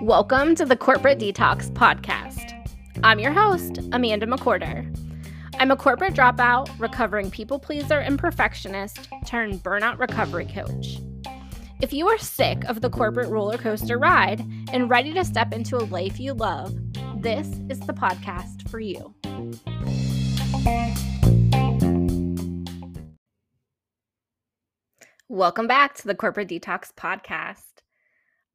Welcome to the Corporate Detox Podcast. I'm your host, Amanda McWhorter. I'm a corporate dropout, recovering people pleaser and perfectionist turned burnout recovery coach. If you are sick of the corporate roller coaster ride and ready to step into a life you love, this is the podcast for you. Welcome back to the Corporate Detox Podcast.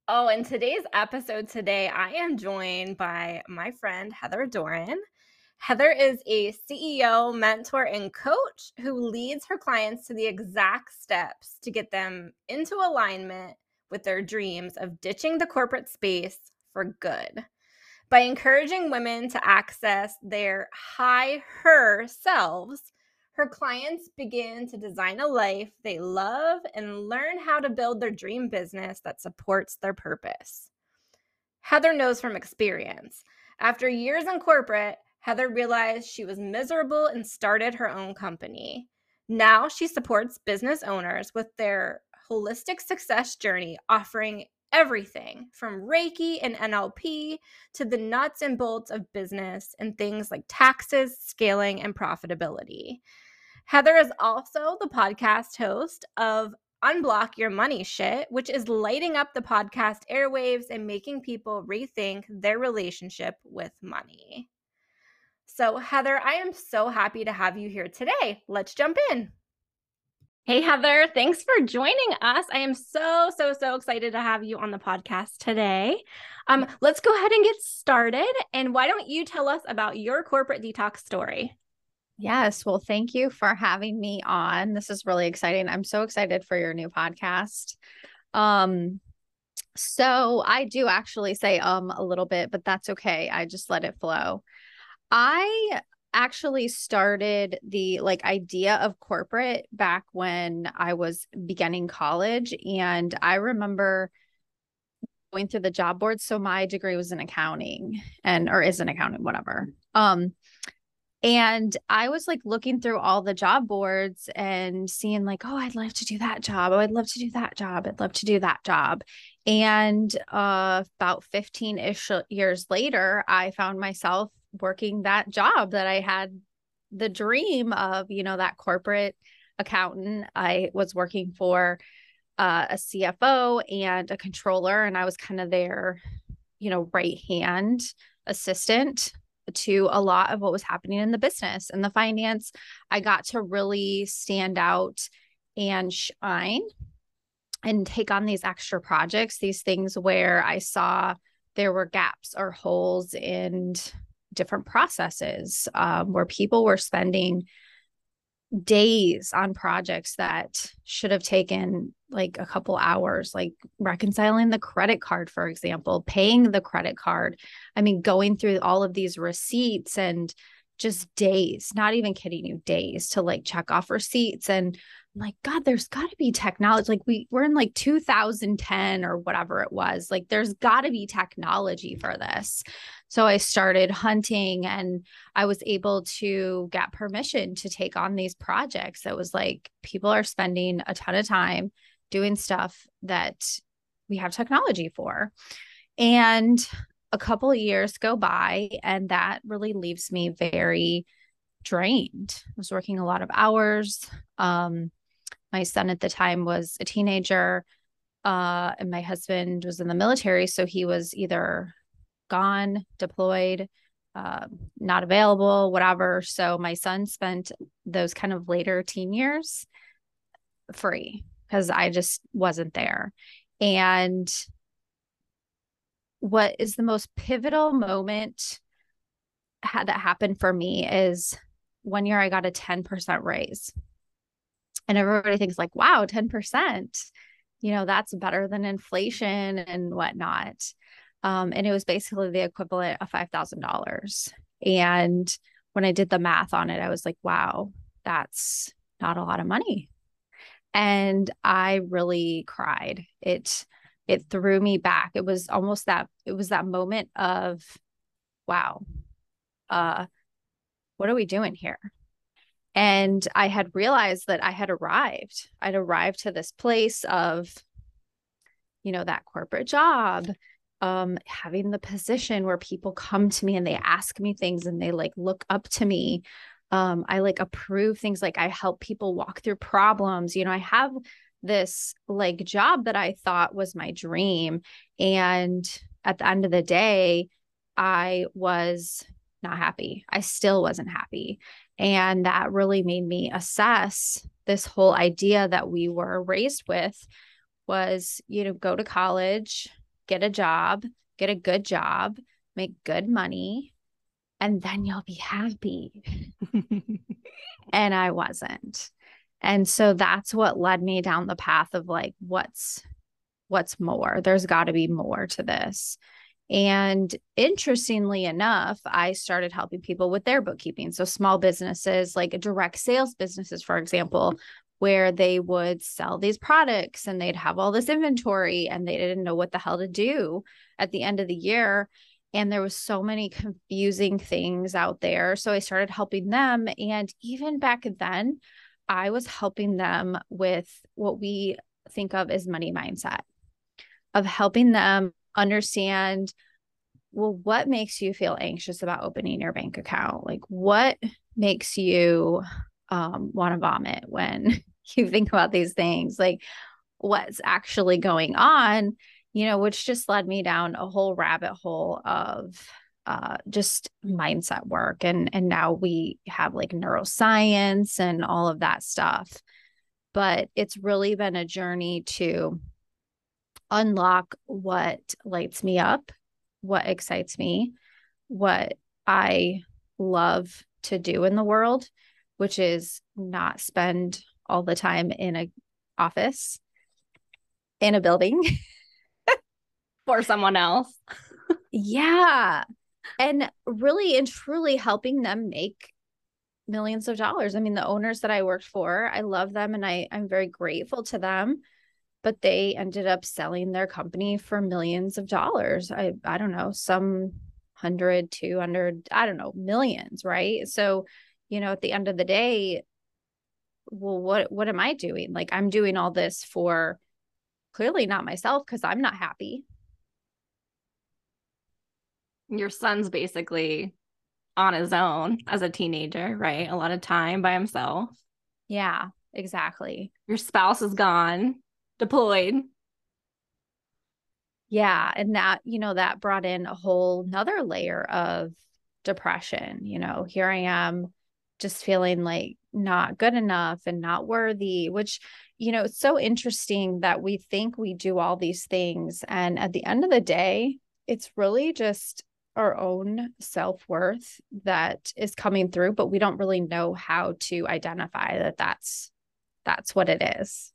Oh, in today's episode today, I am joined by my friend Heather Doran. Heather is a CEO, mentor, and coach who leads her clients to the exact steps to get them into alignment with their dreams of ditching the corporate space for good. By encouraging women to access their high her selves, her clients begin to design a life they love and learn how to build their dream business that supports their purpose. Heather knows from experience. After years in corporate, Heather realized she was miserable and started her own company. Now she supports business owners with their holistic success journey, offering everything from Reiki and NLP to the nuts and bolts of business and things like taxes, scaling, and profitability. Heather is also the podcast host of Unblock Your Money Shit, which is lighting up the podcast airwaves and making people rethink their relationship with money. So, Heather, I am so happy to have you here today. Let's jump in. Hey, Heather, thanks for joining us. I am so, so, so excited to have you on the podcast today. Um, let's go ahead and get started. And why don't you tell us about your corporate detox story? Yes. Well, thank you for having me on. This is really exciting. I'm so excited for your new podcast. Um, so I do actually say um a little bit, but that's okay. I just let it flow. I actually started the like idea of corporate back when I was beginning college and I remember going through the job board so my degree was in accounting and or is in accounting whatever. Um and I was like looking through all the job boards and seeing like oh I'd love to do that job. Oh I'd love to do that job. I'd love to do that job. And uh about 15ish years later I found myself working that job that I had the dream of, you know, that corporate accountant. I was working for uh, a CFO and a controller, and I was kind of their, you know, right hand assistant to a lot of what was happening in the business and the finance. I got to really stand out and shine and take on these extra projects, these things where I saw there were gaps or holes in different processes um, where people were spending days on projects that should have taken like a couple hours like reconciling the credit card for example paying the credit card. I mean going through all of these receipts and just days not even kidding you days to like check off receipts and I'm like god there's got to be technology like we we're in like 2010 or whatever it was like there's got to be technology for this so I started hunting and I was able to get permission to take on these projects. It was like people are spending a ton of time doing stuff that we have technology for. And a couple of years go by, and that really leaves me very drained. I was working a lot of hours. Um, my son at the time was a teenager, uh, and my husband was in the military. So he was either gone, deployed, uh, not available, whatever. So my son spent those kind of later teen years free because I just wasn't there. And what is the most pivotal moment had that happened for me is one year I got a 10% raise. And everybody thinks like, wow, 10%, you know, that's better than inflation and whatnot. Um, and it was basically the equivalent of $5,000. And when I did the math on it, I was like, wow, that's not a lot of money. And I really cried. It, it threw me back. It was almost that, it was that moment of, wow, uh, what are we doing here? And I had realized that I had arrived. I'd arrived to this place of, you know, that corporate job, um, having the position where people come to me and they ask me things and they like look up to me. Um, I like approve things like I help people walk through problems. You know, I have this like job that I thought was my dream. And at the end of the day, I was not happy. I still wasn't happy. And that really made me assess this whole idea that we were raised with was, you know, go to college, get a job, get a good job, make good money, and then you'll be happy. and I wasn't. And so that's what led me down the path of like what's what's more? There's got to be more to this. And interestingly enough, I started helping people with their bookkeeping. So, small businesses, like direct sales businesses, for example, where they would sell these products and they'd have all this inventory and they didn't know what the hell to do at the end of the year. And there was so many confusing things out there. So, I started helping them. And even back then, I was helping them with what we think of as money mindset, of helping them understand well what makes you feel anxious about opening your bank account? Like what makes you um, want to vomit when you think about these things? Like what's actually going on? You know which just led me down a whole rabbit hole of uh, just mindset work and and now we have like neuroscience and all of that stuff but it's really been a journey to unlock what lights me up, what excites me, what I love to do in the world, which is not spend all the time in a office in a building for someone else. yeah. And really and truly helping them make millions of dollars. I mean, the owners that I worked for, I love them and I I'm very grateful to them but they ended up selling their company for millions of dollars. I I don't know, some 100, 200, I don't know, millions, right? So, you know, at the end of the day, well what what am I doing? Like I'm doing all this for clearly not myself cuz I'm not happy. Your son's basically on his own as a teenager, right? A lot of time by himself. Yeah, exactly. Your spouse is gone deployed. Yeah. And that, you know, that brought in a whole nother layer of depression. You know, here I am just feeling like not good enough and not worthy, which, you know, it's so interesting that we think we do all these things. And at the end of the day, it's really just our own self worth that is coming through, but we don't really know how to identify that that's that's what it is.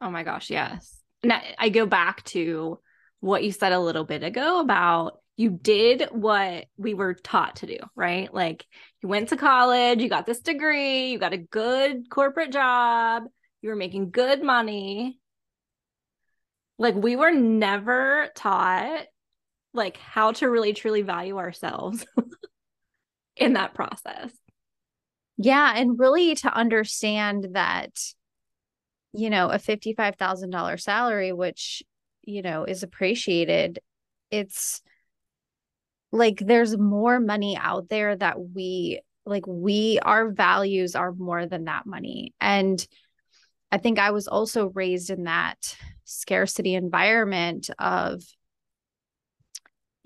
Oh my gosh, yes. Now I go back to what you said a little bit ago about you did what we were taught to do, right? Like you went to college, you got this degree, you got a good corporate job, you were making good money. Like we were never taught like how to really truly value ourselves in that process. Yeah, and really to understand that you know, a $55,000 salary, which, you know, is appreciated, it's like there's more money out there that we like, we, our values are more than that money. And I think I was also raised in that scarcity environment of,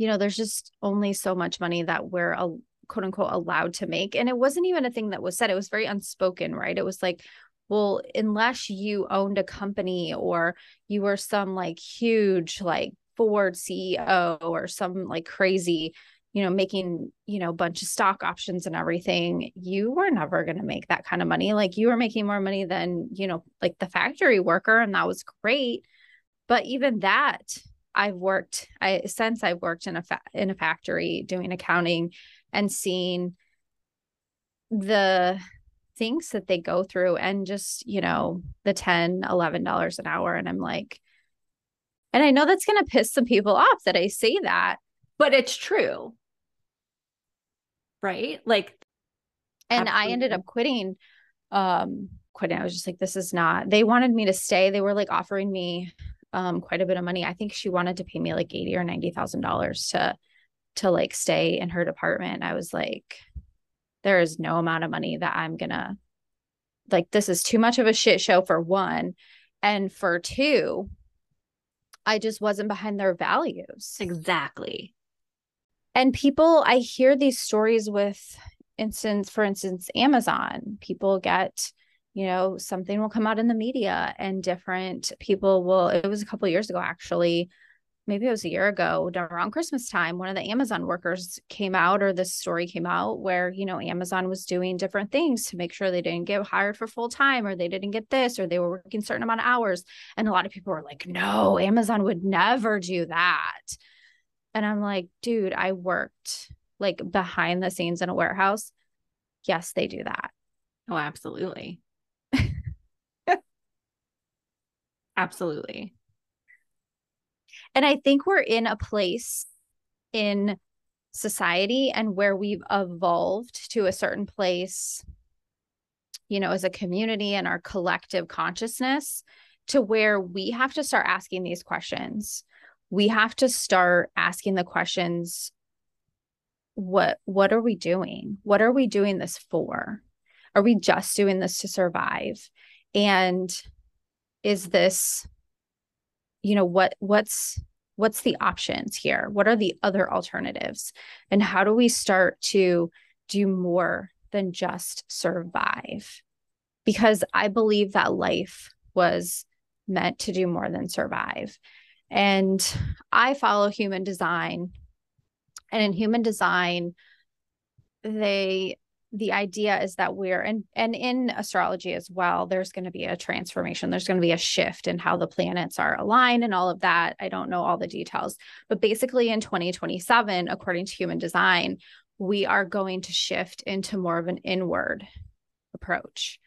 you know, there's just only so much money that we're a quote unquote allowed to make. And it wasn't even a thing that was said, it was very unspoken, right? It was like, well unless you owned a company or you were some like huge like ford ceo or some like crazy you know making you know bunch of stock options and everything you were never going to make that kind of money like you were making more money than you know like the factory worker and that was great but even that i've worked i since i've worked in a fa- in a factory doing accounting and seeing the things that they go through and just, you know, the 10, 11 dollars an hour and I'm like and I know that's going to piss some people off that I say that, but it's true. Right? Like And Absolutely. I ended up quitting um quitting. I was just like this is not. They wanted me to stay. They were like offering me um quite a bit of money. I think she wanted to pay me like 80 or 90,000 dollars to to like stay in her department. I was like there is no amount of money that I'm to like this is too much of a shit show for one and for two I just wasn't behind their values. Exactly. And people I hear these stories with instance for instance Amazon people get you know something will come out in the media and different people will it was a couple years ago actually maybe it was a year ago around christmas time one of the amazon workers came out or this story came out where you know amazon was doing different things to make sure they didn't get hired for full time or they didn't get this or they were working certain amount of hours. And a lot of people were like no amazon would never do that. And i'm like dude i worked like behind the scenes in a warehouse. Yes they do that. Oh absolutely Absolutely. And I think we're in a place in society and where we've evolved to a certain place, you know, as a community and our collective consciousness to where we have to start asking these questions. We have to start asking the questions what what are we doing? What are we doing this for? Are we just doing this to survive? And is this you know what what's what's the options here? What are the other alternatives? And how do we start to do more than just survive? Because i believe that life was meant to do more than survive. And i follow human design. And in human design they the idea is that we're and and in astrology as well there's going to be a transformation there's going to be a shift in how the planets are aligned and all of that. I don't know all the details but basically in 2027 according to human design we are going to shift into more of an inward approach.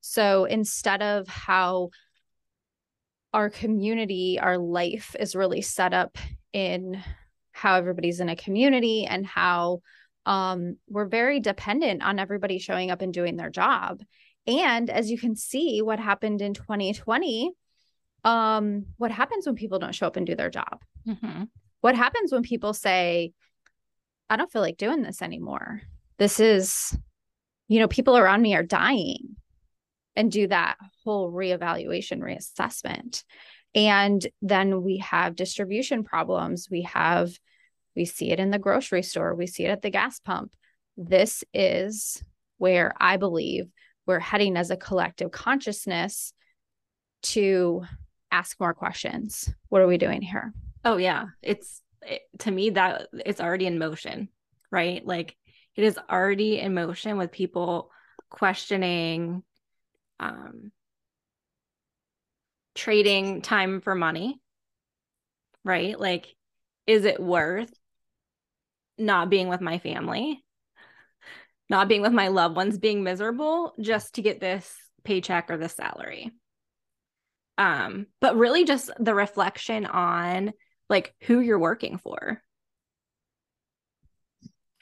So instead of how our community our life is really set up in how everybody's in a community and how um, we're very dependent on everybody showing up and doing their job. And as you can see, what happened in 2020, um, what happens when people don't show up and do their job? Mm-hmm. What happens when people say, I don't feel like doing this anymore? This is, you know, people around me are dying and do that whole reevaluation, reassessment. And then we have distribution problems. We have we see it in the grocery store, we see it at the gas pump. This is where I believe we're heading as a collective consciousness to ask more questions. What are we doing here? Oh yeah, it's it, to me that it's already in motion, right? Like it is already in motion with people questioning um trading time for money, right? Like is it worth not being with my family, not being with my loved ones, being miserable just to get this paycheck or this salary. Um, but really just the reflection on like who you're working for.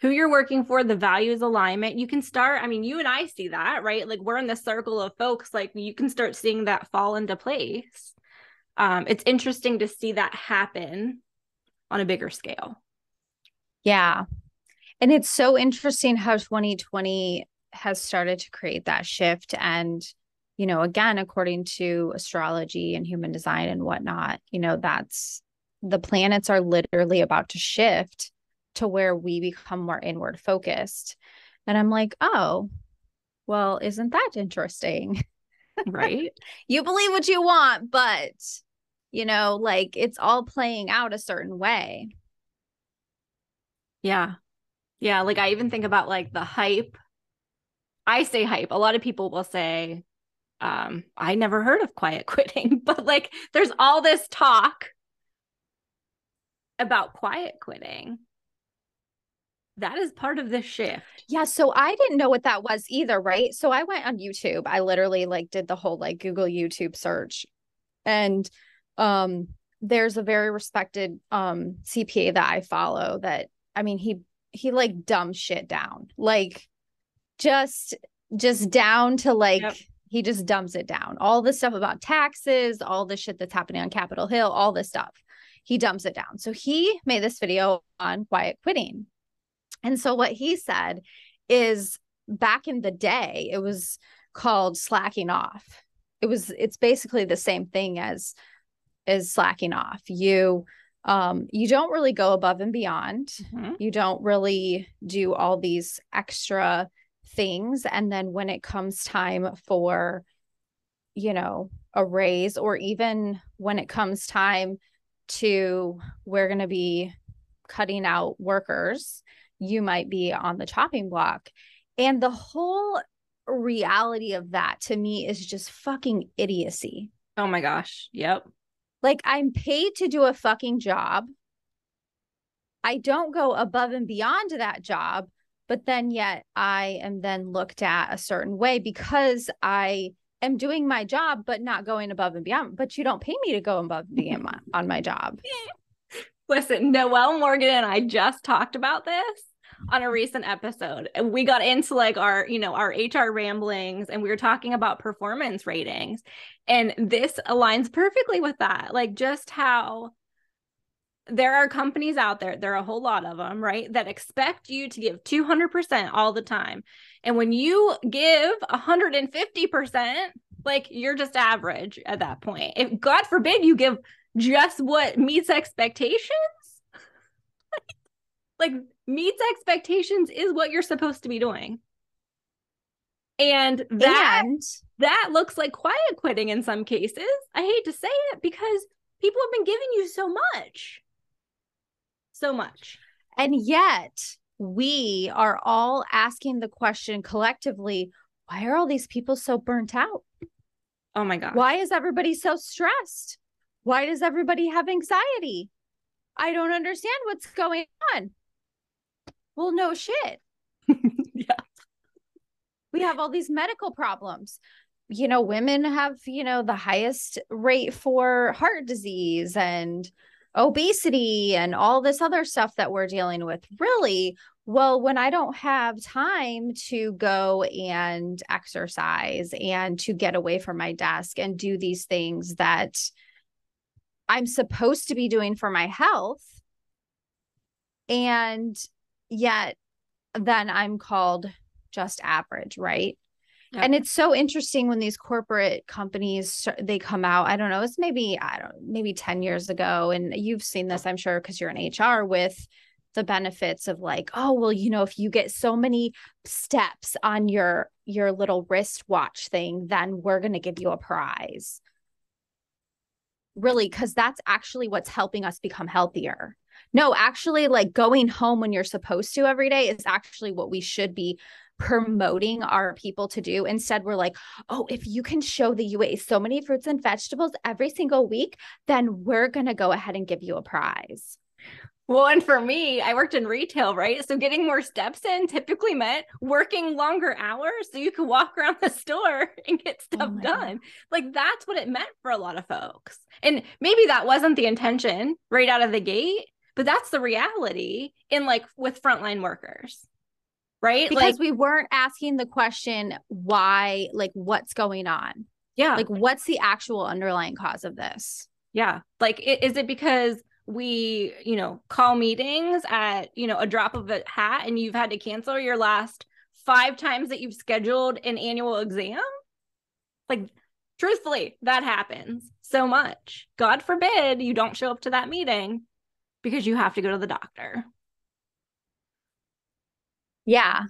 Who you're working for, the values alignment. You can start, I mean, you and I see that, right? Like we're in the circle of folks, like you can start seeing that fall into place. Um, it's interesting to see that happen on a bigger scale. Yeah. And it's so interesting how 2020 has started to create that shift. And, you know, again, according to astrology and human design and whatnot, you know, that's the planets are literally about to shift to where we become more inward focused. And I'm like, oh, well, isn't that interesting? Right. you believe what you want, but, you know, like it's all playing out a certain way. Yeah. Yeah. Like I even think about like the hype. I say hype. A lot of people will say, um, I never heard of quiet quitting, but like there's all this talk about quiet quitting. That is part of the shift. Yeah. So I didn't know what that was either. Right. So I went on YouTube. I literally like did the whole like Google YouTube search and um there's a very respected um CPA that I follow that I mean, he he like dumb shit down. Like just just down to like Yep. he just dumps it down. All the stuff about taxes, all the shit that's happening on Capitol Hill, all this stuff. He dumps it down. So he made this video on quiet quitting. And so what he said is back in the day, it was called slacking off. It was it's basically the same thing as is slacking off. You um you don't really go above and beyond Mhm. you don't really do all these extra things and then when it comes time for you know a raise or even when it comes time to we're going to be cutting out workers you might be on the chopping block and the whole reality of that to me is just fucking idiocy Oh my gosh. Yep. Like I'm paid to do a fucking job. I don't go above and beyond that job, but then yet I am then looked at a certain way because I am doing my job, but not going above and beyond. But you don't pay me to go above and beyond on my job. Listen, Noelle Morgan and I just talked about this on a recent episode. We got into like our, you know, our HR ramblings and we were talking about performance ratings. And this aligns perfectly with that. Like just how there are companies out there, there are a whole lot of them, right, that expect you to give 200% all the time. And when you give 150%, like you're just average at that point. If God forbid you give just what meets expectations, like meets expectations is what you're supposed to be doing. And that and that looks like quiet quitting in some cases. I hate to say it because people have been giving you so much. So much. and yet we are all asking the question collectively, why are all these people so burnt out? Oh my god. Why is everybody so stressed? Why does everybody have anxiety? I don't understand what's going on. Well, no shit. yeah. We have all these medical problems. You know, women have, you know, the highest rate for heart disease and obesity and all this other stuff that we're dealing with. Really, well, when I don't have time to go and exercise and to get away from my desk and do these things that I'm supposed to be doing for my health, and yet then I'm called just average, right? Yep. And it's so interesting when these corporate companies they come out. I don't know, it's maybe I don't maybe 10 years ago and you've seen this I'm sure because you're in HR with the benefits of like, oh, well, you know, if you get so many steps on your your little wristwatch thing, then we're going to give you a prize. Really cuz that's actually what's helping us become healthier. No, actually like going home when you're supposed to every day is actually what we should be promoting our people to do. Instead, we're like, oh, if you can show that you ate so many fruits and vegetables every single week, then we're going to go ahead and give you a prize. Well, and for me, I worked in retail, right? So getting more steps in typically meant working longer hours so you could walk around the store and get oh stuff my done. Like that's what it meant for a lot of folks. And maybe that wasn't the intention right out of the gate, but that's the reality in like with frontline workers. Right? Because like we weren't asking the question, why, like, what's going on? yeah. Like, what's the actual underlying cause of this? Yeah. Like, is it because we, you know, call meetings at, you know, a drop of a hat and you've had to cancel your last five times that you've scheduled an annual exam? Like, truthfully, that happens so much. God forbid you don't show up to that meeting because you have to go to the doctor. Yeah.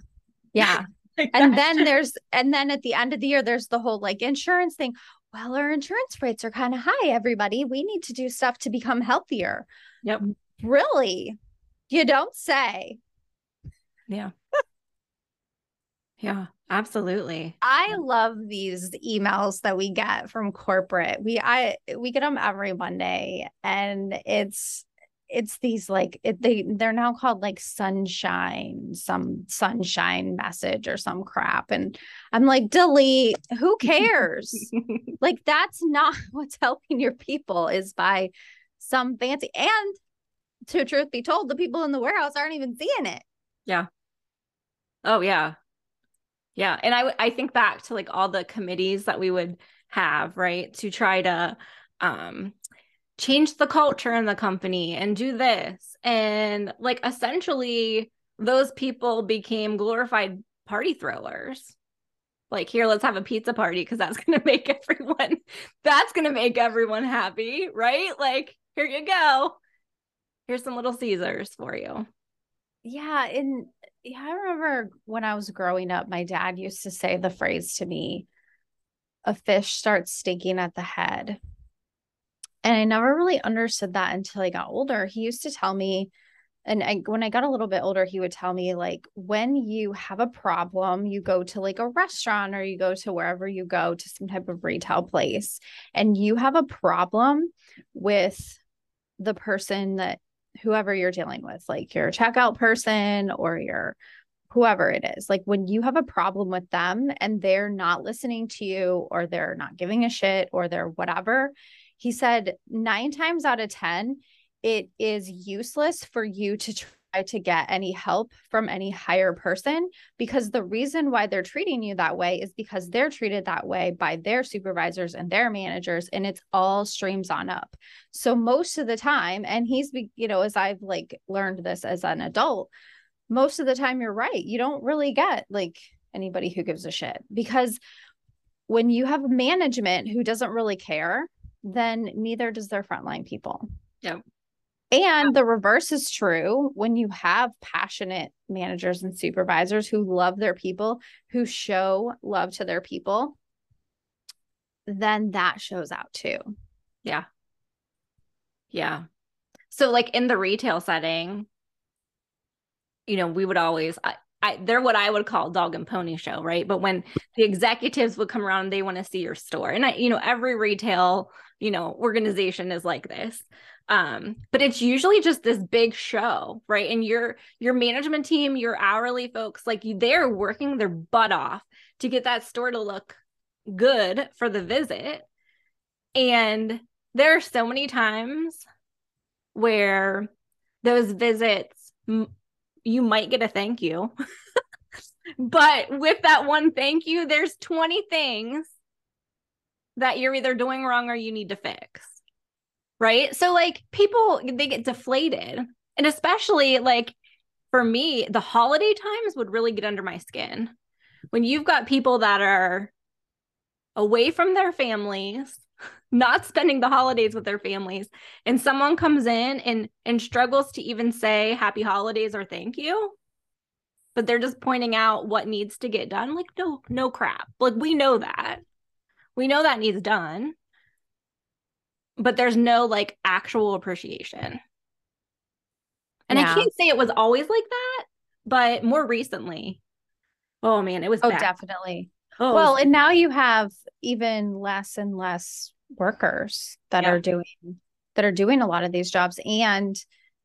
Yeah. Like, and then there's and then at the end of the year there's the whole like insurance thing well our insurance rates are kind of high everybody we need to do stuff to become healthier Yep. really you don't say Yeah. yeah, absolutely. i love these emails that we get from corporate we i we get them every monday and it's it's these like it, they they're now called like sunshine some sunshine message or some crap and i'm like delete who cares like that's not what's helping your people is by some fancy and to truth be told the people in the warehouse aren't even seeing it Yeah. oh, yeah. Yeah. And I I think back to like all the committees that we would have, right? To try to um change the culture in the company and do this. And like essentially those people became glorified party throwers. Like here, let's have a pizza party because that's gonna make everyone that's gonna make everyone happy, right? Like, here you go. Here's some little Caesars for you. Yeah, and yeah, I remember when I was growing up, my dad used to say the phrase to me, a fish starts stinking at the head. And I never really understood that until I got older. He used to tell me, and I, when I got a little bit older, he would tell me, like, when you have a problem, you go to like a restaurant or you go to wherever you go to some type of retail place, and you have a problem with the person that whoever you're dealing with, like your checkout person or your whoever it is. Like when you have a problem with them and they're not listening to you or they're not giving a shit or they're whatever, he said nine times out of 10, it is useless for you to try to get any help from any higher person because the reason why they're treating you that way is because they're treated that way by their supervisors and their managers and it's all streams on up. So most of the time and he's you know as I've like learned this as an adult most of the time you're right. You don't really get like anybody who gives a shit because when you have management who doesn't really care, then neither does their frontline people. Yep. And the reverse is true when you have passionate managers and supervisors who love their people, who show love to their people, then that shows out too. Yeah. Yeah. So, like in the retail setting, you know, we would always, I, I, they're what I would call dog and pony show, right? But when the executives would come around, they want to see your store. And I, you know, every retail, you know, organization is like this. Um but it's usually just this big show right? And your your management team your hourly folks like they're working their butt off to get that store to look good for the visit. And there are so many times where those visits you might get a thank you but with that one thank you there's 20 things that you're either doing wrong or you need to fix right? So like people they get deflated. And especially like for me the holiday times would really get under my skin. When you've got people that are away from their families not spending the holidays with their families and someone comes in and and struggles to even say happy holidays or thank you but they're just pointing out what needs to get done like no no crap. Like we know that we know that needs done but there's no like actual appreciation. And yeah. I can't say it was always like that, but more recently, oh man, it was. Oh, bad. definitely. Oh, well, and now you have even less and less workers that yeah. are doing that are doing a lot of these jobs, and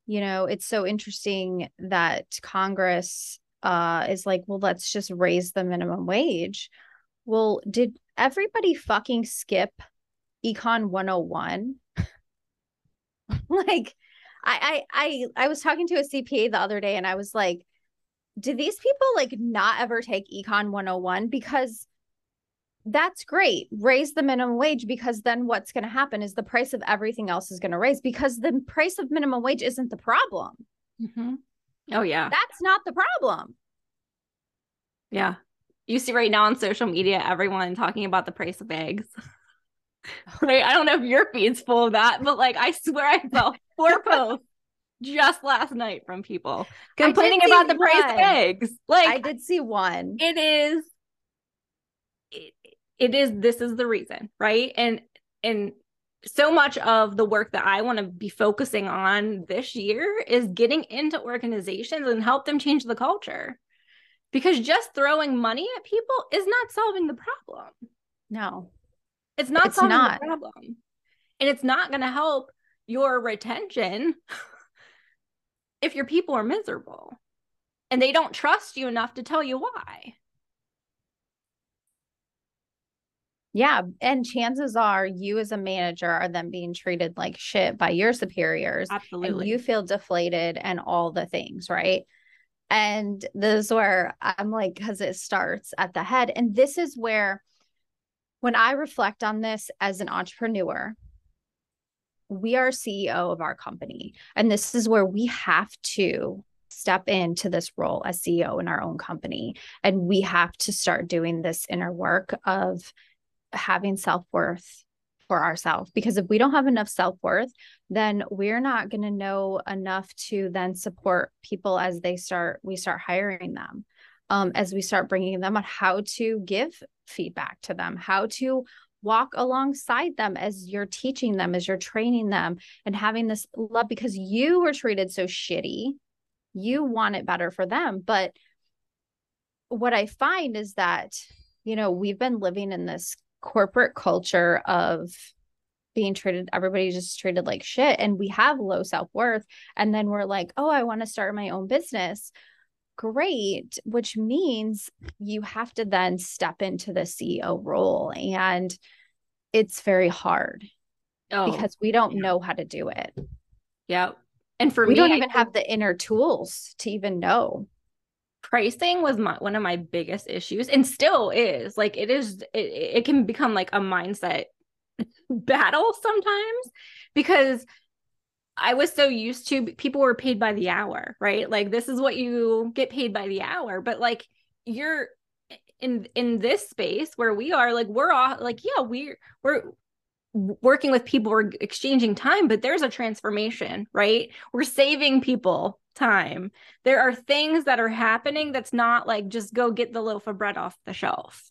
you know, it's so interesting that Congress uh, is like, well, let's just raise the minimum wage. Well, did everybody fucking skip econ 101 like I, I i i was talking to a cpa the other day and i was like do these people like not ever take econ 101 because that's great. Raise the minimum wage because then what's going to happen is the price of everything else is going to raise because the price of minimum wage isn't the problem. Mm-hmm. oh yeah. That's not the problem. Yeah you see right now on social media everyone talking about the price of eggs right? I don't know if your feed's full of that, but like I swear I felt four posts just last night from people complaining about the price of eggs. Like I did see one. It is it, it is this is the reason, right? And and so much of the work that I want to be focusing on this year is getting into organizations and help them change the culture. Because just throwing money at people is not solving the problem. No. It's not it's solving not. the problem. And it's not going to help your retention if your people are miserable and they don't trust you enough to tell you why. Yeah. And chances are you as a manager are then being treated like shit by your superiors. Absolutely. And you feel deflated and all the things, right? And this is where I'm like, because it starts at the head. And this is where, when I reflect on this as an entrepreneur, we are CEO of our company. And this is where we have to step into this role as CEO in our own company. And we have to start doing this inner work of having self worth for ourselves. Because if we don't have enough self worth, then we're not going to know enough to then support people as they start, we start hiring them. Um, as we start bringing them on how to give feedback to them, how to walk alongside them as you're teaching them, as you're training them, and having this love because you were treated so shitty. You want it better for them. But what I find is that, you know, we've been living in this corporate culture of being treated everybody just treated like shit and we have low self-worth and then we're like oh i want to start my own business. Great which means you have to then step into the ceo role and it's very hard oh, because we don't yeah. know how to do it. Yeah and for we me don't even have the inner tools to even know pricing was my, one of my biggest issues and still is like it is it, it can become like a mindset battle sometimes because I was so used to people were paid by the hour, right? Like this is what you get paid by the hour, but like you're in in this space where we are like we're all like yeah, we're we're working with people we're exchanging time but there's a transformation right we're saving people time there are things that are happening that's not like just go get the loaf of bread off the shelf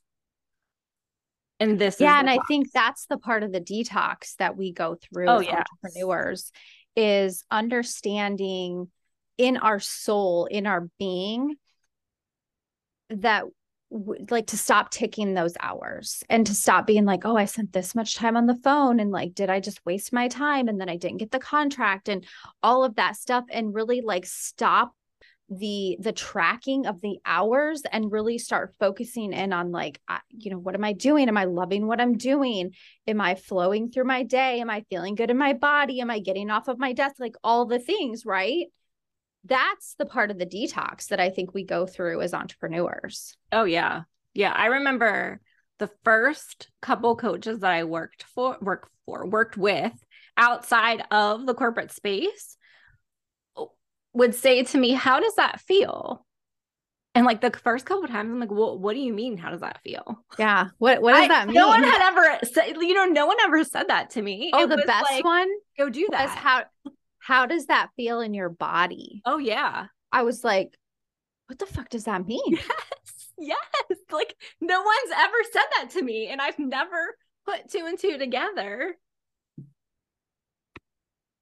and this yeah and box. i think that's the part of the detox that we go through oh, as yes. entrepreneurs is understanding in our soul in our being that like to stop ticking those hours and to stop being like oh i spent this much time on the phone and like did i just waste my time and then i didn't get the contract and all of that stuff and really like stop the the tracking of the hours and really start focusing in on like you know what am i doing? Am i loving what i'm doing? Am i flowing through my day? Am i feeling good in my body? Am i getting off of my desk? Like all the things right that's the part of the detox that I think we go through as entrepreneurs. Oh yeah. Yeah, I remember the first couple coaches that I worked for worked for worked with outside of the corporate space oh, would say to me, "How does that feel?" And like the first couple times, I'm like, "Well, what do you mean? How does that feel?" Yeah, what what does I, that mean? No one had ever said, you know, no one ever said that to me. Oh, it the best like, one. Go do that. How how does that feel in your body? Oh, yeah. I was like, what the fuck does that mean? Yes. Yes. Like, no one's ever said that to me. And I've never put two and two together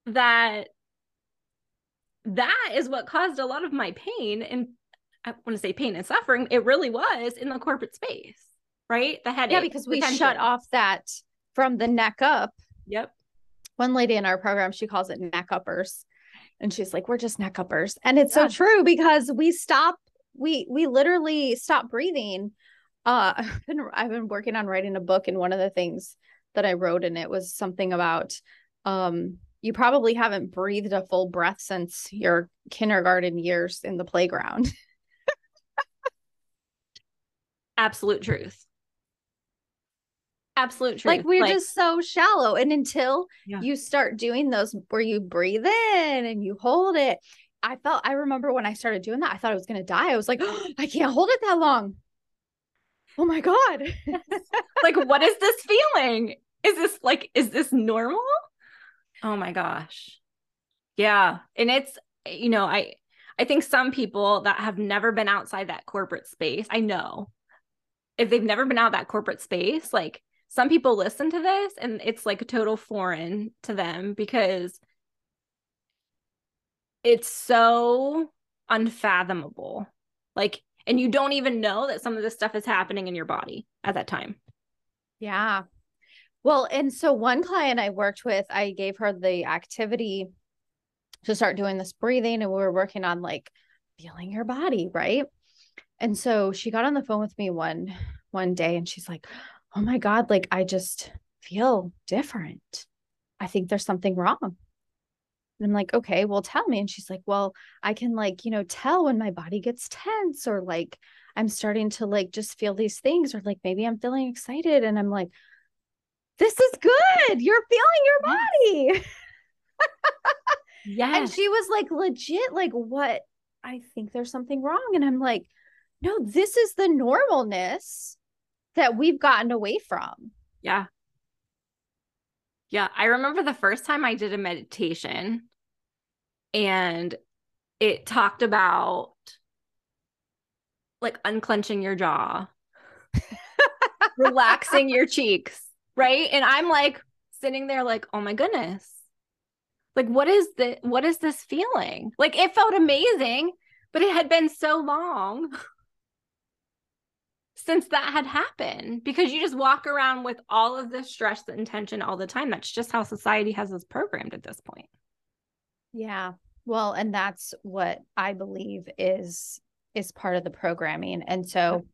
that that is what caused a lot of my pain and I want to say pain and suffering. It really was in the corporate space, right? The headache. Yeah, because we shut off that from the neck up. Yep one lady in our program, she calls it neck uppers. And she's like, we're just neck uppers. And it's yeah. so true because we stop, we we literally stop breathing. Uh I've been I've been working on writing a book, and one of the things that I wrote in it was something about um you probably haven't breathed a full breath since your kindergarten years in the playground. Absolute truth absolute truth. Like we're like, just so shallow. And until yeah. you start doing those where you breathe in and you hold it, I felt I remember when I started doing that, I thought I was gonna die. I was like, oh, I can't hold it that long. Oh my God. like, what is this feeling? Is this like, is this normal? Oh my gosh. Yeah. And it's, you know, I I think some people that have never been outside that corporate space, I know if they've never been out that corporate space, like some people listen to this and it's like a total foreign to them because it's so unfathomable. Like, and you don't even know that some of this stuff is happening in your body at that time. Yeah. Well, and so one client I worked with, I gave her the activity to start doing this breathing, and we were working on like feeling your body, right? And so she got on the phone with me one one day and she's like, oh my God, like I just feel different. I think there's something wrong. And I'm like, okay, well, tell me. And she's like, well, I can like, you know, tell when my body gets tense or like I'm starting to like just feel these things or like maybe I'm feeling excited. And I'm like, this is good. You're feeling your body. Yeah. And she was like, legit, like, what? I think there's something wrong. And I'm like, no, this is the normalness that we've gotten away from. Yeah. Yeah. I remember the first time I did a meditation and it talked about like unclenching your jaw, relaxing your cheeks, right? And I'm like sitting there like, "Oh my goodness. Like what is the what is this feeling?" Like it felt amazing, but it had been so long since that had happened because you just walk around with all of this stress and tension all the time. That's just how society has us programmed at this point. Yeah. Well, and that's what I believe is is part of the programming. And so mm-hmm.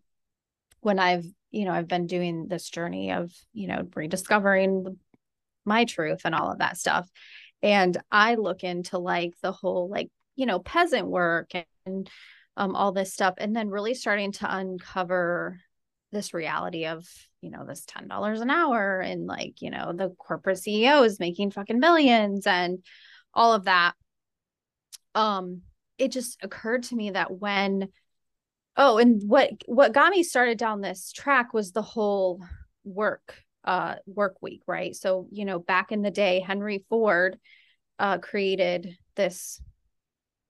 when I've, you know, I've been doing this journey of, you know, rediscovering the, my truth and all of that stuff. And I look into like the whole like, you know, peasant work and um, all this stuff. And then really starting to uncover this reality of, you know, this $10 an hour and like, you know, the corporate CEOs making fucking millions and all of that. Um, it just occurred to me that when oh and what what got me started down this track was the whole work uh work week right so you know back in the day henry ford uh created this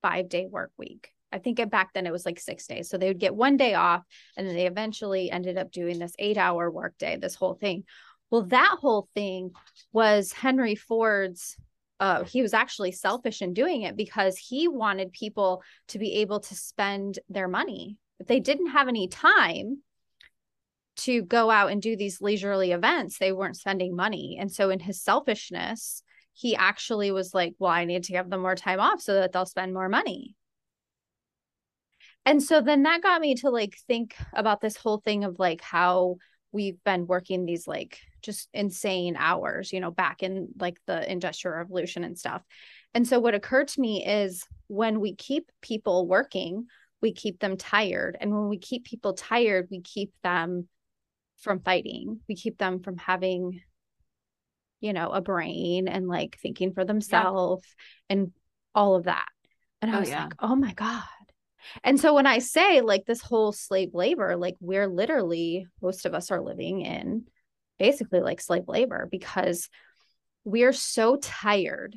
five day work week i think it, back then it was like six days so they would get one day off and then they eventually ended up doing this eight hour work day this whole thing well that whole thing was henry ford's uh, he was actually selfish in doing it because he wanted people to be able to spend their money. If they didn't have any time to go out and do these leisurely events, they weren't spending money. And so, in his selfishness, he actually was like, Well, I need to give them more time off so that they'll spend more money. And so then that got me to like think about this whole thing of like how we've been working these like just insane hours, you know, back in like the industrial revolution and stuff. And so what occurred to me is when we keep people working, we keep them tired. And when we keep people tired, we keep them from fighting. We keep them from having, you know, a brain and like thinking for themselves yeah. and all of that. And I oh, was yeah. like, oh my God. And so when I say like this whole slave labor, like we're literally, most of us are living in basically like slave labor because we're so tired.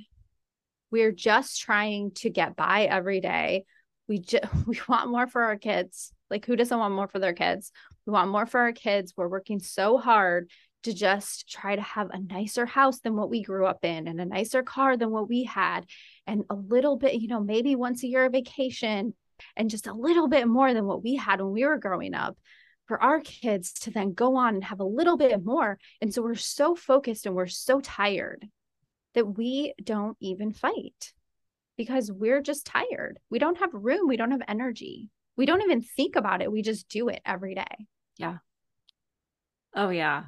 We're just trying to get by every day. We just we want more for our kids. Like who doesn't want more for their kids? We want more for our kids. We're working so hard to just try to have a nicer house than what we grew up in and a nicer car than what we had and a little bit, you know, maybe once a year of vacation and just a little bit more than what we had when we were growing up for our kids to then go on and have a little bit more. And so we're so focused and we're so tired that we don't even fight because we're just tired. We don't have room. We don't have energy. We don't even think about it. We just do it every day. Yeah. Oh, yeah.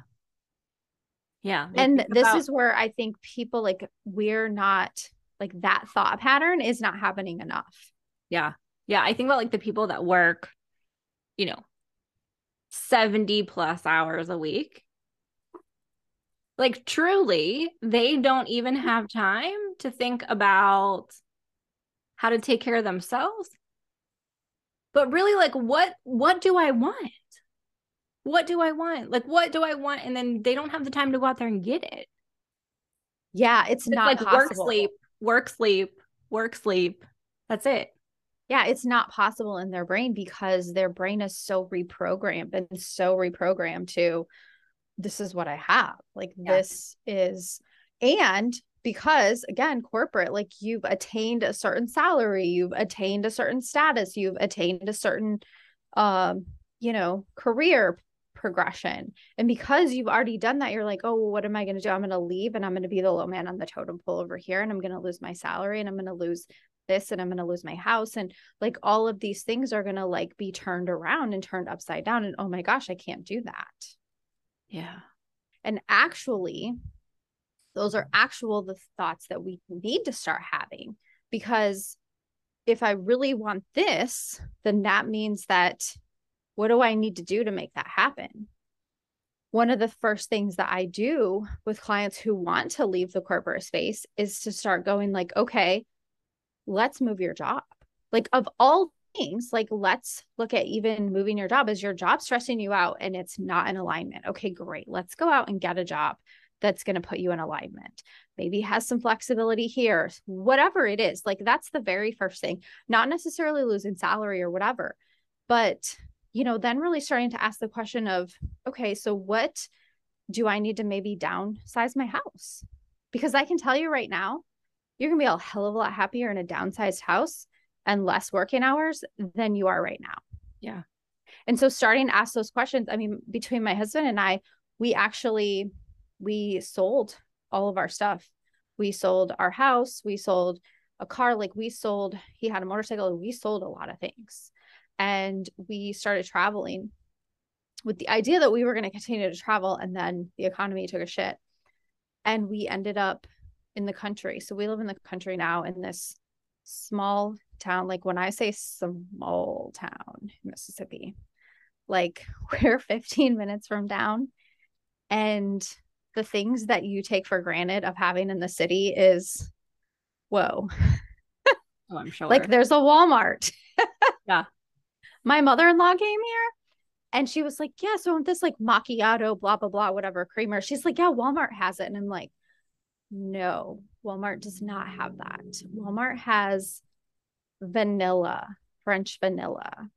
Yeah. And this about- is where I think people like, we're not like that thought pattern is not happening enough. Yeah. Yeah. I think about like the people that work, you know, 70 plus hours a week. Like truly, they don't even have time to think about how to take care of themselves. But really like what what do I want? What do I want? Like what do I want? And then they don't have the time to go out there and get it. Yeah, it's, it's not like possible. work sleep, work sleep, work sleep. That's it yeah, it's not possible in their brain because their brain is so reprogrammed and so reprogrammed to this is what I have. Like yeah. this is and because again corporate like you've attained a certain salary you've attained a certain status you've attained a certain um you know career progression and because you've already done that you're like oh well, what am i going to do i'm going to leave and i'm going to be the low man on the totem pole over here and i'm going to lose my salary and i'm going to lose this and I'm going to lose my house and like all of these things are going to like be turned around and turned upside down and oh my gosh, I can't do that. Yeah. And actually those are actual the thoughts that we need to start having because if I really want this, then that means that what do I need to do to make that happen? One of the first things that I do with clients who want to leave the corporate space is to start going like, okay, let's move your job. Like of all things, like let's look at even moving your job. Is your job stressing you out and it's not in alignment? Okay, great. Let's go out and get a job that's going to put you in alignment. Maybe has some flexibility here, whatever it is. Like that's the very first thing, not necessarily losing salary or whatever, but you know, then really starting to ask the question of, okay, so what do I need to maybe downsize my house? Because I can tell you right now, you're going to be a hell of a lot happier in a downsized house and less working hours than you are right now. Yeah. And so starting to ask those questions, I mean, between my husband and I, we actually we sold all of our stuff. We sold our house, we sold a car, like we sold, he had a motorcycle, we sold a lot of things. And we started traveling with the idea that we were going to continue to travel. And then the economy took a shit. And we ended up in the country. So we live in the country now in this small town. Like when I say small town, Mississippi, like we're 15 minutes from down. And the things that you take for granted of having in the city is whoa. oh, I'm sure. Like there's a Walmart. yeah. My mother-in-law came here and she was like, Yeah, so this like macchiato, blah, blah, blah, whatever creamer. She's like, Yeah, Walmart has it. And I'm like, No, Walmart does not have that. Walmart has vanilla, French vanilla.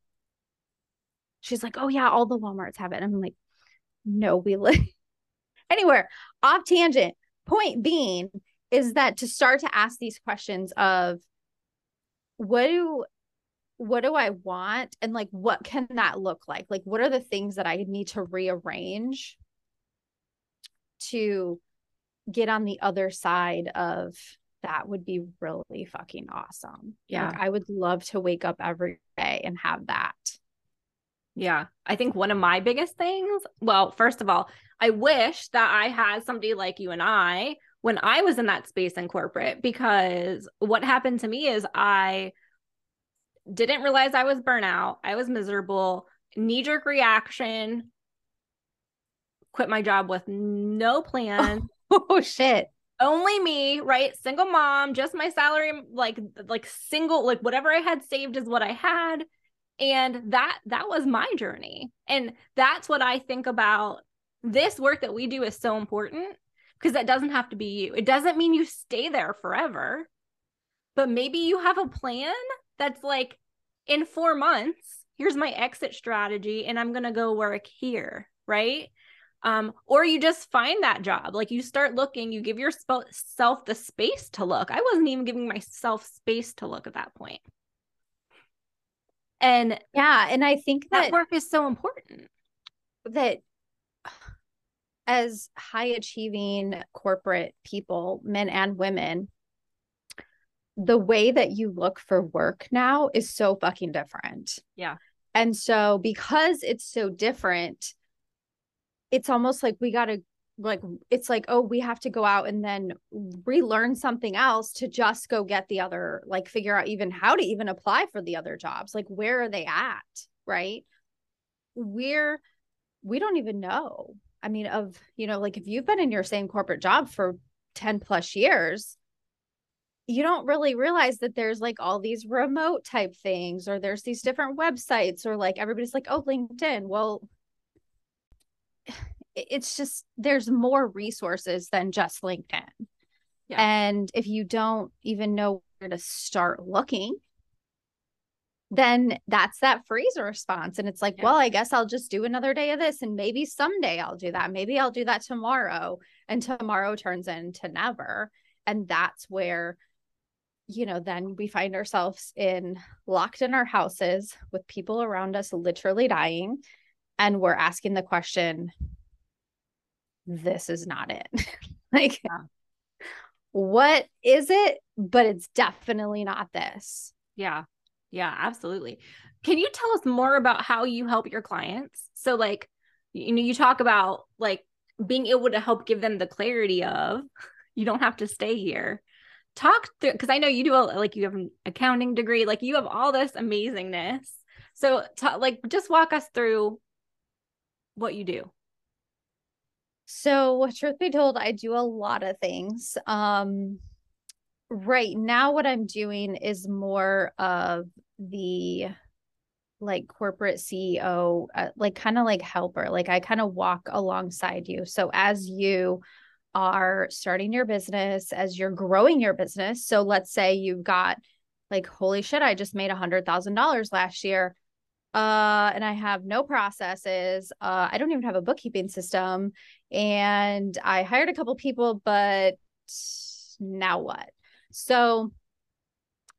She's like, Oh, yeah, all the Walmarts have it. I'm like, No, we live anywhere off tangent point being is that to start to ask these questions of what do what do i want and like what can that look like like what are the things that i need to rearrange to get on the other side of that would be really fucking awesome yeah like, i would love to wake up every day and have that yeah. I think one of my biggest things, well, first of all, I wish that I had somebody like you and I when I was in that space in corporate because what happened to me is I didn't realize I was burnout. I was miserable, knee jerk reaction, quit my job with no plan. oh shit. Only me, right? Single mom, just my salary like like single like whatever I had saved is what I had. And that that was my journey. And that's what i think about this work that we do is so important because that doesn't have to be you. It doesn't mean you stay there forever. But maybe you have a plan that's like in 4 months here's my exit strategy and i'm going to go work here right um or you just find that job like you start looking you give yourself the space to look i wasn't even giving myself space to look at that point. and yeah, and I think that, that work is so important. That as high achieving corporate people, men and women, the way that you look for work now is so fucking different. Yeah. And so because it's so different, it's almost like we got to like it's like oh we have to go out and then relearn something else to just go get the other like figure out even how to even apply for the other jobs. Like where are they at? Right? We're we don't even know. I mean of you know like if you've been in your same corporate job for 10 plus years you don't really realize that there's like all these remote type things or there's these different websites or like everybody's like oh linkedin. Well it's just there's more resources than just LinkedIn. Yeah. And if you don't even know where to start looking, then that's that freezer response. And it's like, yeah. well, I guess I'll just do another day of this. And maybe someday I'll do that. Maybe I'll do that tomorrow. And tomorrow turns into never. And that's where, you know, then we find ourselves in locked in our houses with people around us literally dying. And we're asking the question, this is not it. like, yeah. what is it? But it's definitely not this. Yeah. Yeah, absolutely. Can you tell us more about how you help your clients? So, like, you know, you talk about like being able to help give them the clarity of, You don't have to stay here. Talk through because I know you do a, like you have an accounting degree, like you have all this amazingness. So, t- like, just walk us through what you do. So, truth be told, I do a lot of things. Um, right now, what I'm doing is more of the like corporate CEO, uh, like kind of like helper. Like I kind of walk alongside you. So as you are starting your business, as you're growing your business, so let's say you've got like, holy shit, I just made a hundred thousand dollars last year. Uh, and I have no processes. Uh, I don't even have a bookkeeping system. And I hired a couple people, but now what? So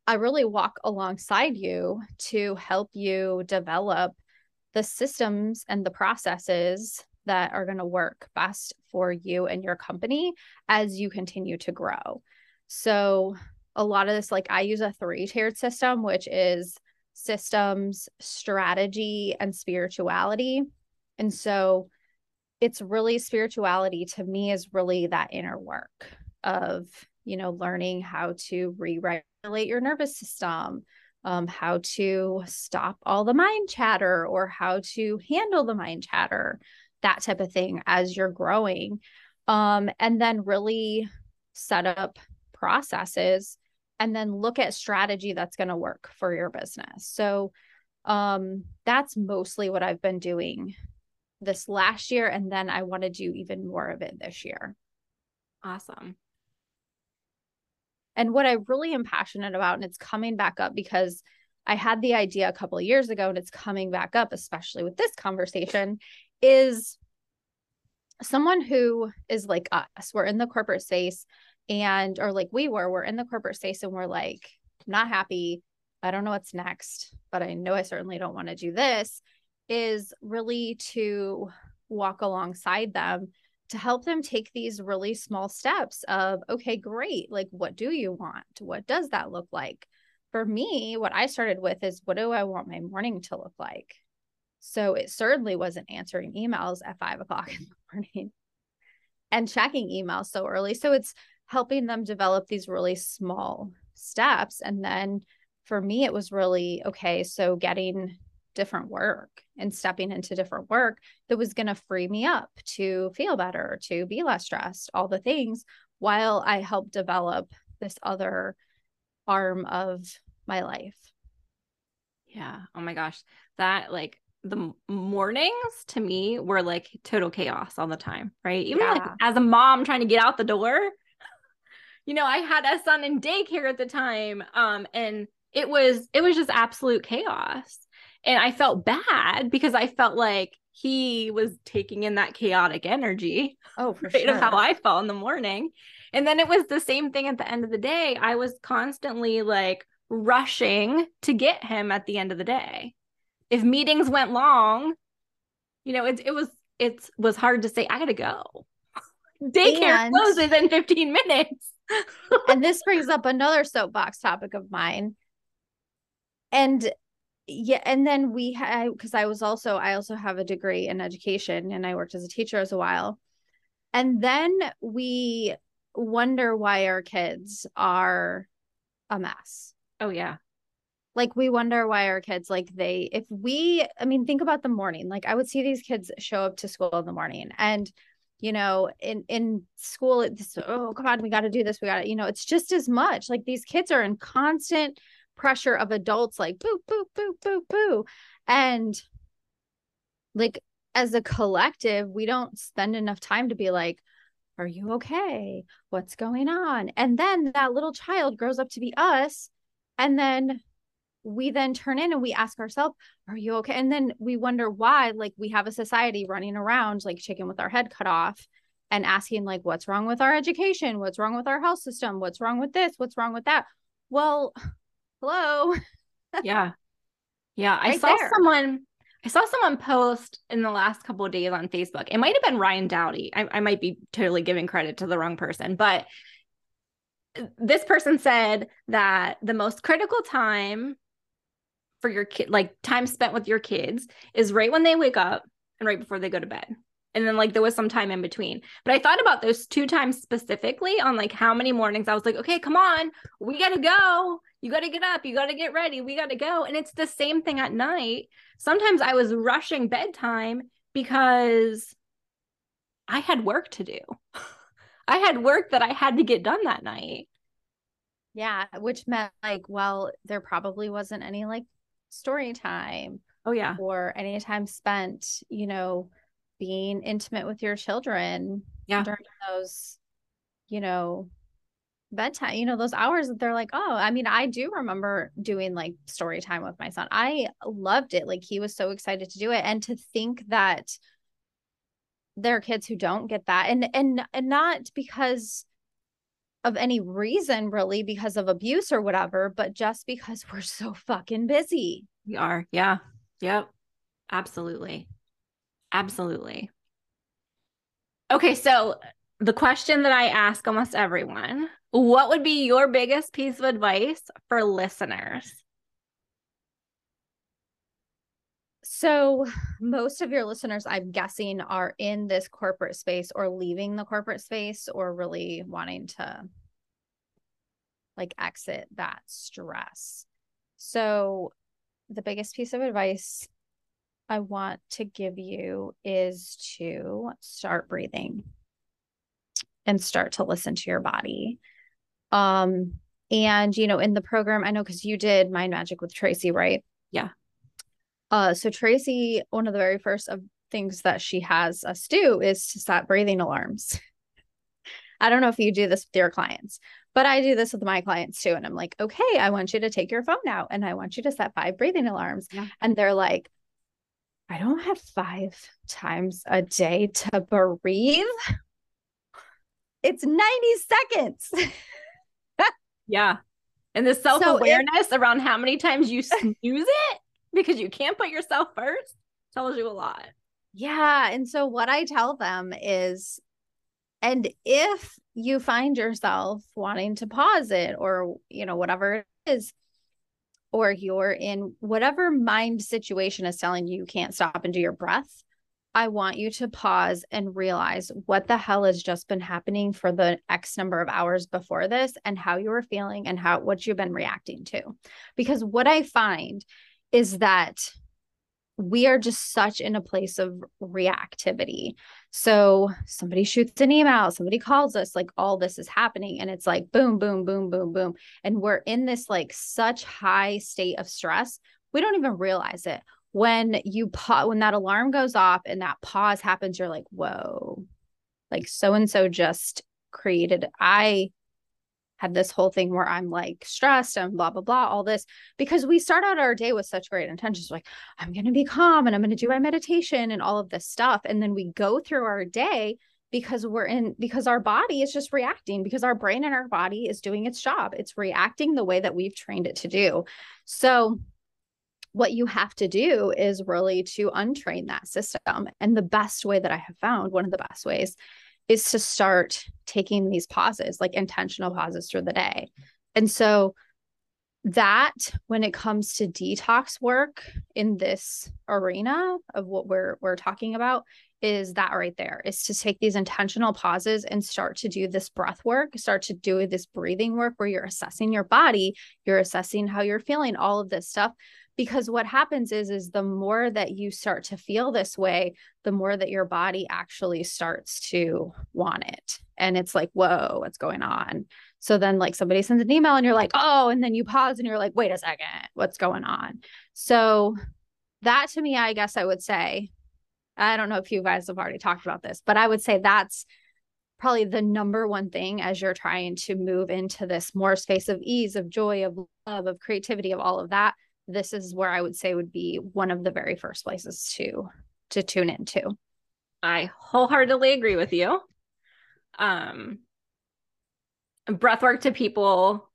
I really walk alongside you to help you develop the systems and the processes that are going to work best for you and your company as you continue to grow. So, a lot of this, like I use a three tiered system, which is systems, strategy, and spirituality. And so, it's really spirituality to me is really that inner work of, you know, learning how to rewrite regulate your nervous system, um, how to stop all the mind chatter or how to handle the mind chatter, that type of thing as you're growing. Um, and then really set up processes and then look at strategy that's going to work for your business. So um, that's mostly what I've been doing this last year. And then I want to do even more of it this year. Awesome. And what I really am passionate about, and it's coming back up because I had the idea a couple of years ago and it's coming back up, especially with this conversation, is someone who is like us. We're in the corporate space and, or like we were, we're in the corporate space and we're like, not happy. I don't know what's next, but I know I certainly don't want to do this. Is really to walk alongside them to help them take these really small steps of okay great like what do you want what does that look like for me what i started with is what do i want my morning to look like so it certainly wasn't answering emails at five o'clock in the morning and checking emails so early so it's helping them develop these really small steps and then for me it was really okay so getting different work and stepping into different work that was going to free me up to feel better, to be less stressed, all the things while I help develop this other arm of my life. Yeah. Oh my gosh. That like the mornings to me were like total chaos all the time, right? Even yeah. like as a mom trying to get out the door. You know, I had a son in daycare at the time. Um, and it was it was just absolute chaos and I felt bad because I felt like he was taking in that chaotic energy. Oh, for right, sure. Of how I felt in the morning. And then it was the same thing at the end of the day. I was constantly like rushing to get him at the end of the day. If meetings went long, you know, it, it was it was hard to say, I gotta go. Daycare and, closes in 15 minutes. And this brings up another soapbox topic of mine. And yeah and then we had because i was also i also have a degree in education and i worked as a teacher as a while. And then we wonder why our kids are a mess. Oh yeah. Like we wonder why our kids like they if we i mean think about the morning. Like i would see these kids show up to school in the morning and you know in in school it's oh god we got to do this we got to you know it's just as much. Like these kids are in constant pressure of adults like boo boo boo boo boo and like as a collective we don't spend enough time to be like are you okay? What's going on? And then that little child grows up to be us and then we then turn in and we ask ourselves are you okay and then we wonder why like we have a society running around like chicken with our head cut off and asking like what's wrong with our education what's wrong with our health system what's wrong with this what's wrong with that well hello. yeah. Yeah. Right I saw there. someone I saw someone post in the last couple of days on Facebook. It might have been Ryan Dowdy. I, I might be totally giving credit to the wrong person, but uh, this person said that the most critical time for your kid, like time spent with your kids, is right when they wake up and right before they go to bed. And then like there was some time in between. But I thought about those two times specifically on like how many mornings I was like, okay, come on, we got to go. You got to get up. You got to get ready. We got to go. And it's the same thing at night. Sometimes I was rushing bedtime because I had work to do. I had work that I had to get done that night. Yeah, which meant like, well, there probably wasn't any like story time. Oh, yeah. Or any time spent, you know, being intimate with your children yeah. during those, you know, bedtime, you know, those hours that they're like, oh, I mean, I do remember doing like story time with my son. I loved it. Like he was so excited to do it. And to think that there are kids who don't get that and and and not because of any reason really because of abuse or whatever but just because we're so fucking busy. We are yeah. Yep. Absolutely. Absolutely. Okay so the question that i ask almost everyone what would be your biggest piece of advice for listeners So, most of your listeners, I'm guessing, are in this corporate space or leaving the corporate space or really wanting to like exit that stress. So, the biggest piece of advice I want to give you is to start breathing and start to listen to your body. Um, and you know, in the program, I know because you did mind magic with Tracy, right? Yeah. Uh, so Tracy, one of the very first of things that she has us do is to set breathing alarms. I don't know if you do this with your clients, but I do this with my clients too. And I'm like, okay, I want you to take your phone out and I want you to set five breathing alarms. Yeah. And they're like, I don't have five times a day to breathe. It's 90 seconds. yeah. And the self awareness so around how many times you snooze it because you can't put yourself first tells you a lot. Yeah. And so what I tell them is, and if you find yourself wanting to pause it or, you know, whatever it is, or you're in whatever mind situation is telling you you can't stop and do your breath, I want you to pause and realize what the hell has just been happening for the X number of hours before this and how you were feeling and how what you've been reacting to. Because what I find is that we are just such in a place of reactivity. So somebody shoots an email, somebody calls us, like all this is happening. And it's like boom, boom, boom, boom, boom. And we're in this like such high state of stress. We don't even realize it. When you pause, when that alarm goes off and that pause happens, you're like, whoa, like so and so just created. I had this whole thing where I'm like stressed and blah, blah, blah, all this because we start out our day with such great intentions like, I'm going to be calm and I'm going to do my meditation and all of this stuff. And then we go through our day because we're in, because our body is just reacting, because our brain and our body is doing its job. It's reacting the way that we've trained it to do. So, what you have to do is really to untrain that system. And the best way that I have found, one of the best ways, is to start taking these pauses, like intentional pauses through the day. And so that when it comes to detox work in this arena of what we're we're talking about is that right there is to take these intentional pauses and start to do this breath work start to do this breathing work where you're assessing your body you're assessing how you're feeling all of this stuff because what happens is is the more that you start to feel this way the more that your body actually starts to want it. And it's like whoa what's going on? So then like somebody sends an email and you're like oh and then you pause and you're like wait a second what's going on? So that to me i guess i would say i don't know if you guys have already talked about this but i would say that's probably the number one thing as you're trying to move into this more space of ease of joy of love of creativity of all of that this is where I would say would be one of the very first places to to tune into. I wholeheartedly agree with you. Um breath work to people,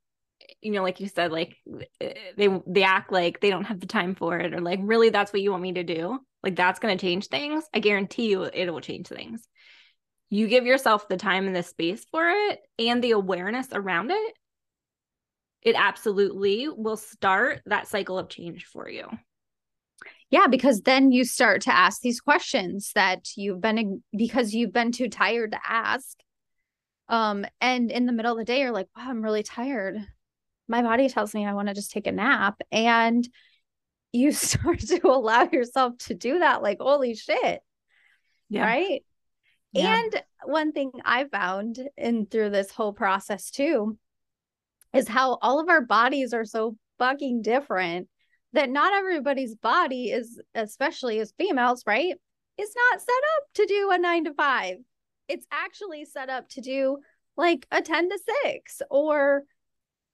you know, like you said, like they they act like they don't have the time for it, or like really that's what you want me to do. Like that's gonna change things. I guarantee you it will change things. You give yourself the time and the space for it and the awareness around it it absolutely will start that cycle of change for you. yeah, because then you start to ask these questions that you've been because you've been too tired to ask. Um, and in the middle of the day, you're like, wow, I'm really tired. My body tells me I want to just take a nap. And you start to allow yourself to do that, like, holy shit. Yeah. Right. Yeah. And one thing I found in through this whole process too is how all of our bodies are so fucking different that not everybody's body is, especially as females, right, is not set up to do a nine to five. It's actually set up to do like a 10 to six or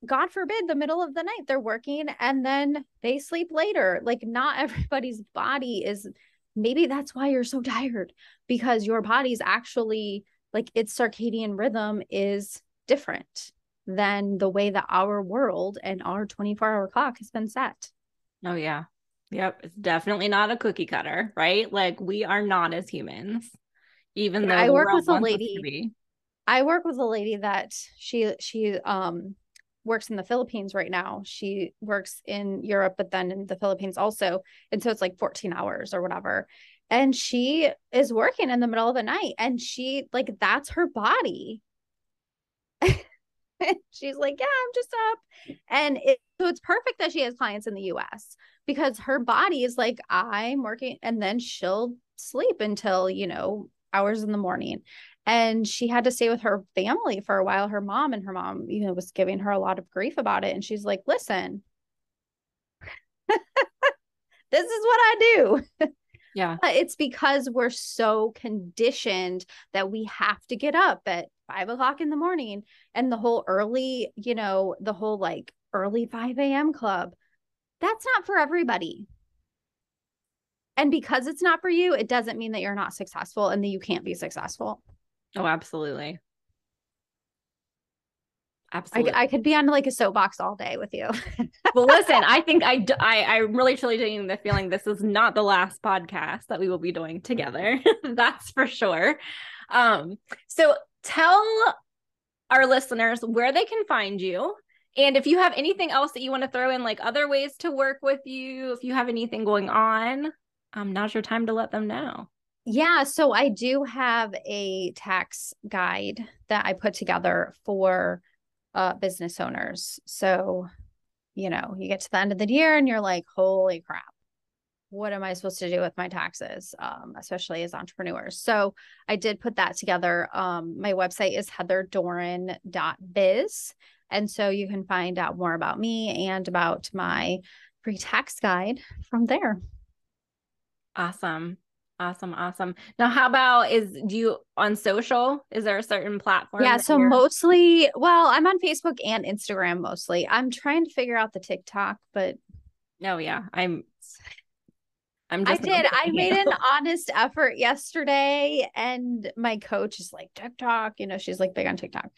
God forbid, the middle of the night they're working and then they sleep later. Like, not everybody's body is maybe that's why you're so tired because your body's actually like its circadian rhythm is different than the way that our world and our 24 hour clock has been set. Oh, yeah. Yep. It's definitely not a cookie cutter, right? Like we are not as humans, even though I work with a lady. I work with a lady that she, she, um, works in the Philippines right now. She works in Europe, but then in the Philippines also. And so it's like 14 hours or whatever. And she is working in the middle of the night and she, like, that's her body. she's like, yeah, I'm just up. And it, so it's perfect that she has clients in the US because her body is like, I'm working, and then she'll sleep until, you know, hours in the morning. And she had to stay with her family for a while, her mom, and her mom, you know, was giving her a lot of grief about it. And she's like, listen, this is what I do. Yeah. it's because we're so conditioned that we have to get up at five o'clock in the morning and the whole early, you know, the whole like early 5 a.m. club. That's not for everybody. And because it's not for you, it doesn't mean that you're not successful and that you can't be successful. Oh, absolutely. Absolutely. I, I, could be on like a soapbox all day with you. well, listen, I think I, I, I'm really truly getting the feeling this is not the last podcast that we will be doing together. That's for sure. Um, so tell our listeners where they can find you. And if you have anything else that you want to throw in, like other ways to work with you, if you have anything going on, um, now's your time to let them know. Yeah, so I do have a tax guide that I put together for uh, business owners. So, you know, you get to the end of the year and you're like, holy crap, what am I supposed to do with my taxes, um, especially as entrepreneurs? So I did put that together. Um, my website is heatherdoran.biz. And so you can find out more about me and about my free tax guide from there. Awesome. Awesome, awesome. Now, how about is do you on social? Is there a certain platform? Yeah, so mostly, well, I'm on Facebook and Instagram mostly. I'm trying to figure out the TikTok, but no, oh, yeah, I'm. I'm I did. I made an honest effort yesterday, and my coach is like TikTok. You know, she's like big on TikTok. I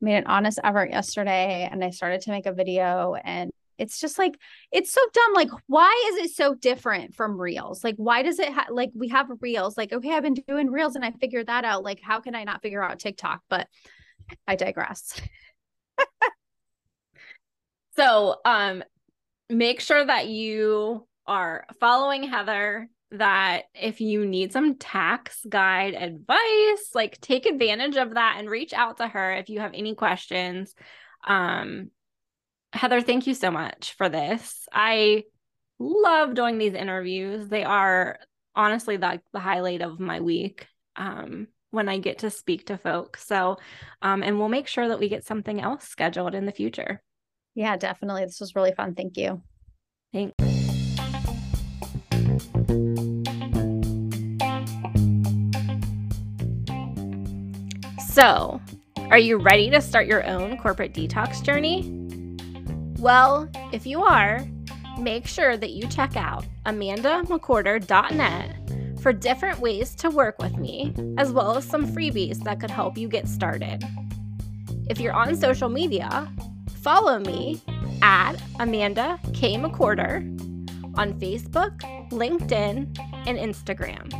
made an honest effort yesterday, and I started to make a video, and it's just like it's so dumb like why is it so different from reels? Like why does it ha- like we have reels like okay i've been doing reels and i figured that out like how can i not figure out tiktok? But i digress. So um make sure that you are following heather that if you need some tax guide advice like take advantage of that and reach out to her if you have any questions. Um Heather, thank you so much for this. I love doing these interviews. They are honestly the, the highlight of my week um, when I get to speak to folks. So, um, and we'll make sure that we get something else scheduled in the future. Yeah, definitely. This was really fun. Thank you. Thanks. So, are you ready to start your own corporate detox journey? Well, if you are, make sure that you check out amandamcwhorter.net for different ways to work with me, as well as some freebies that could help you get started. If you're on social media, follow me at Amanda K. McWhorter on Facebook, LinkedIn, and Instagram.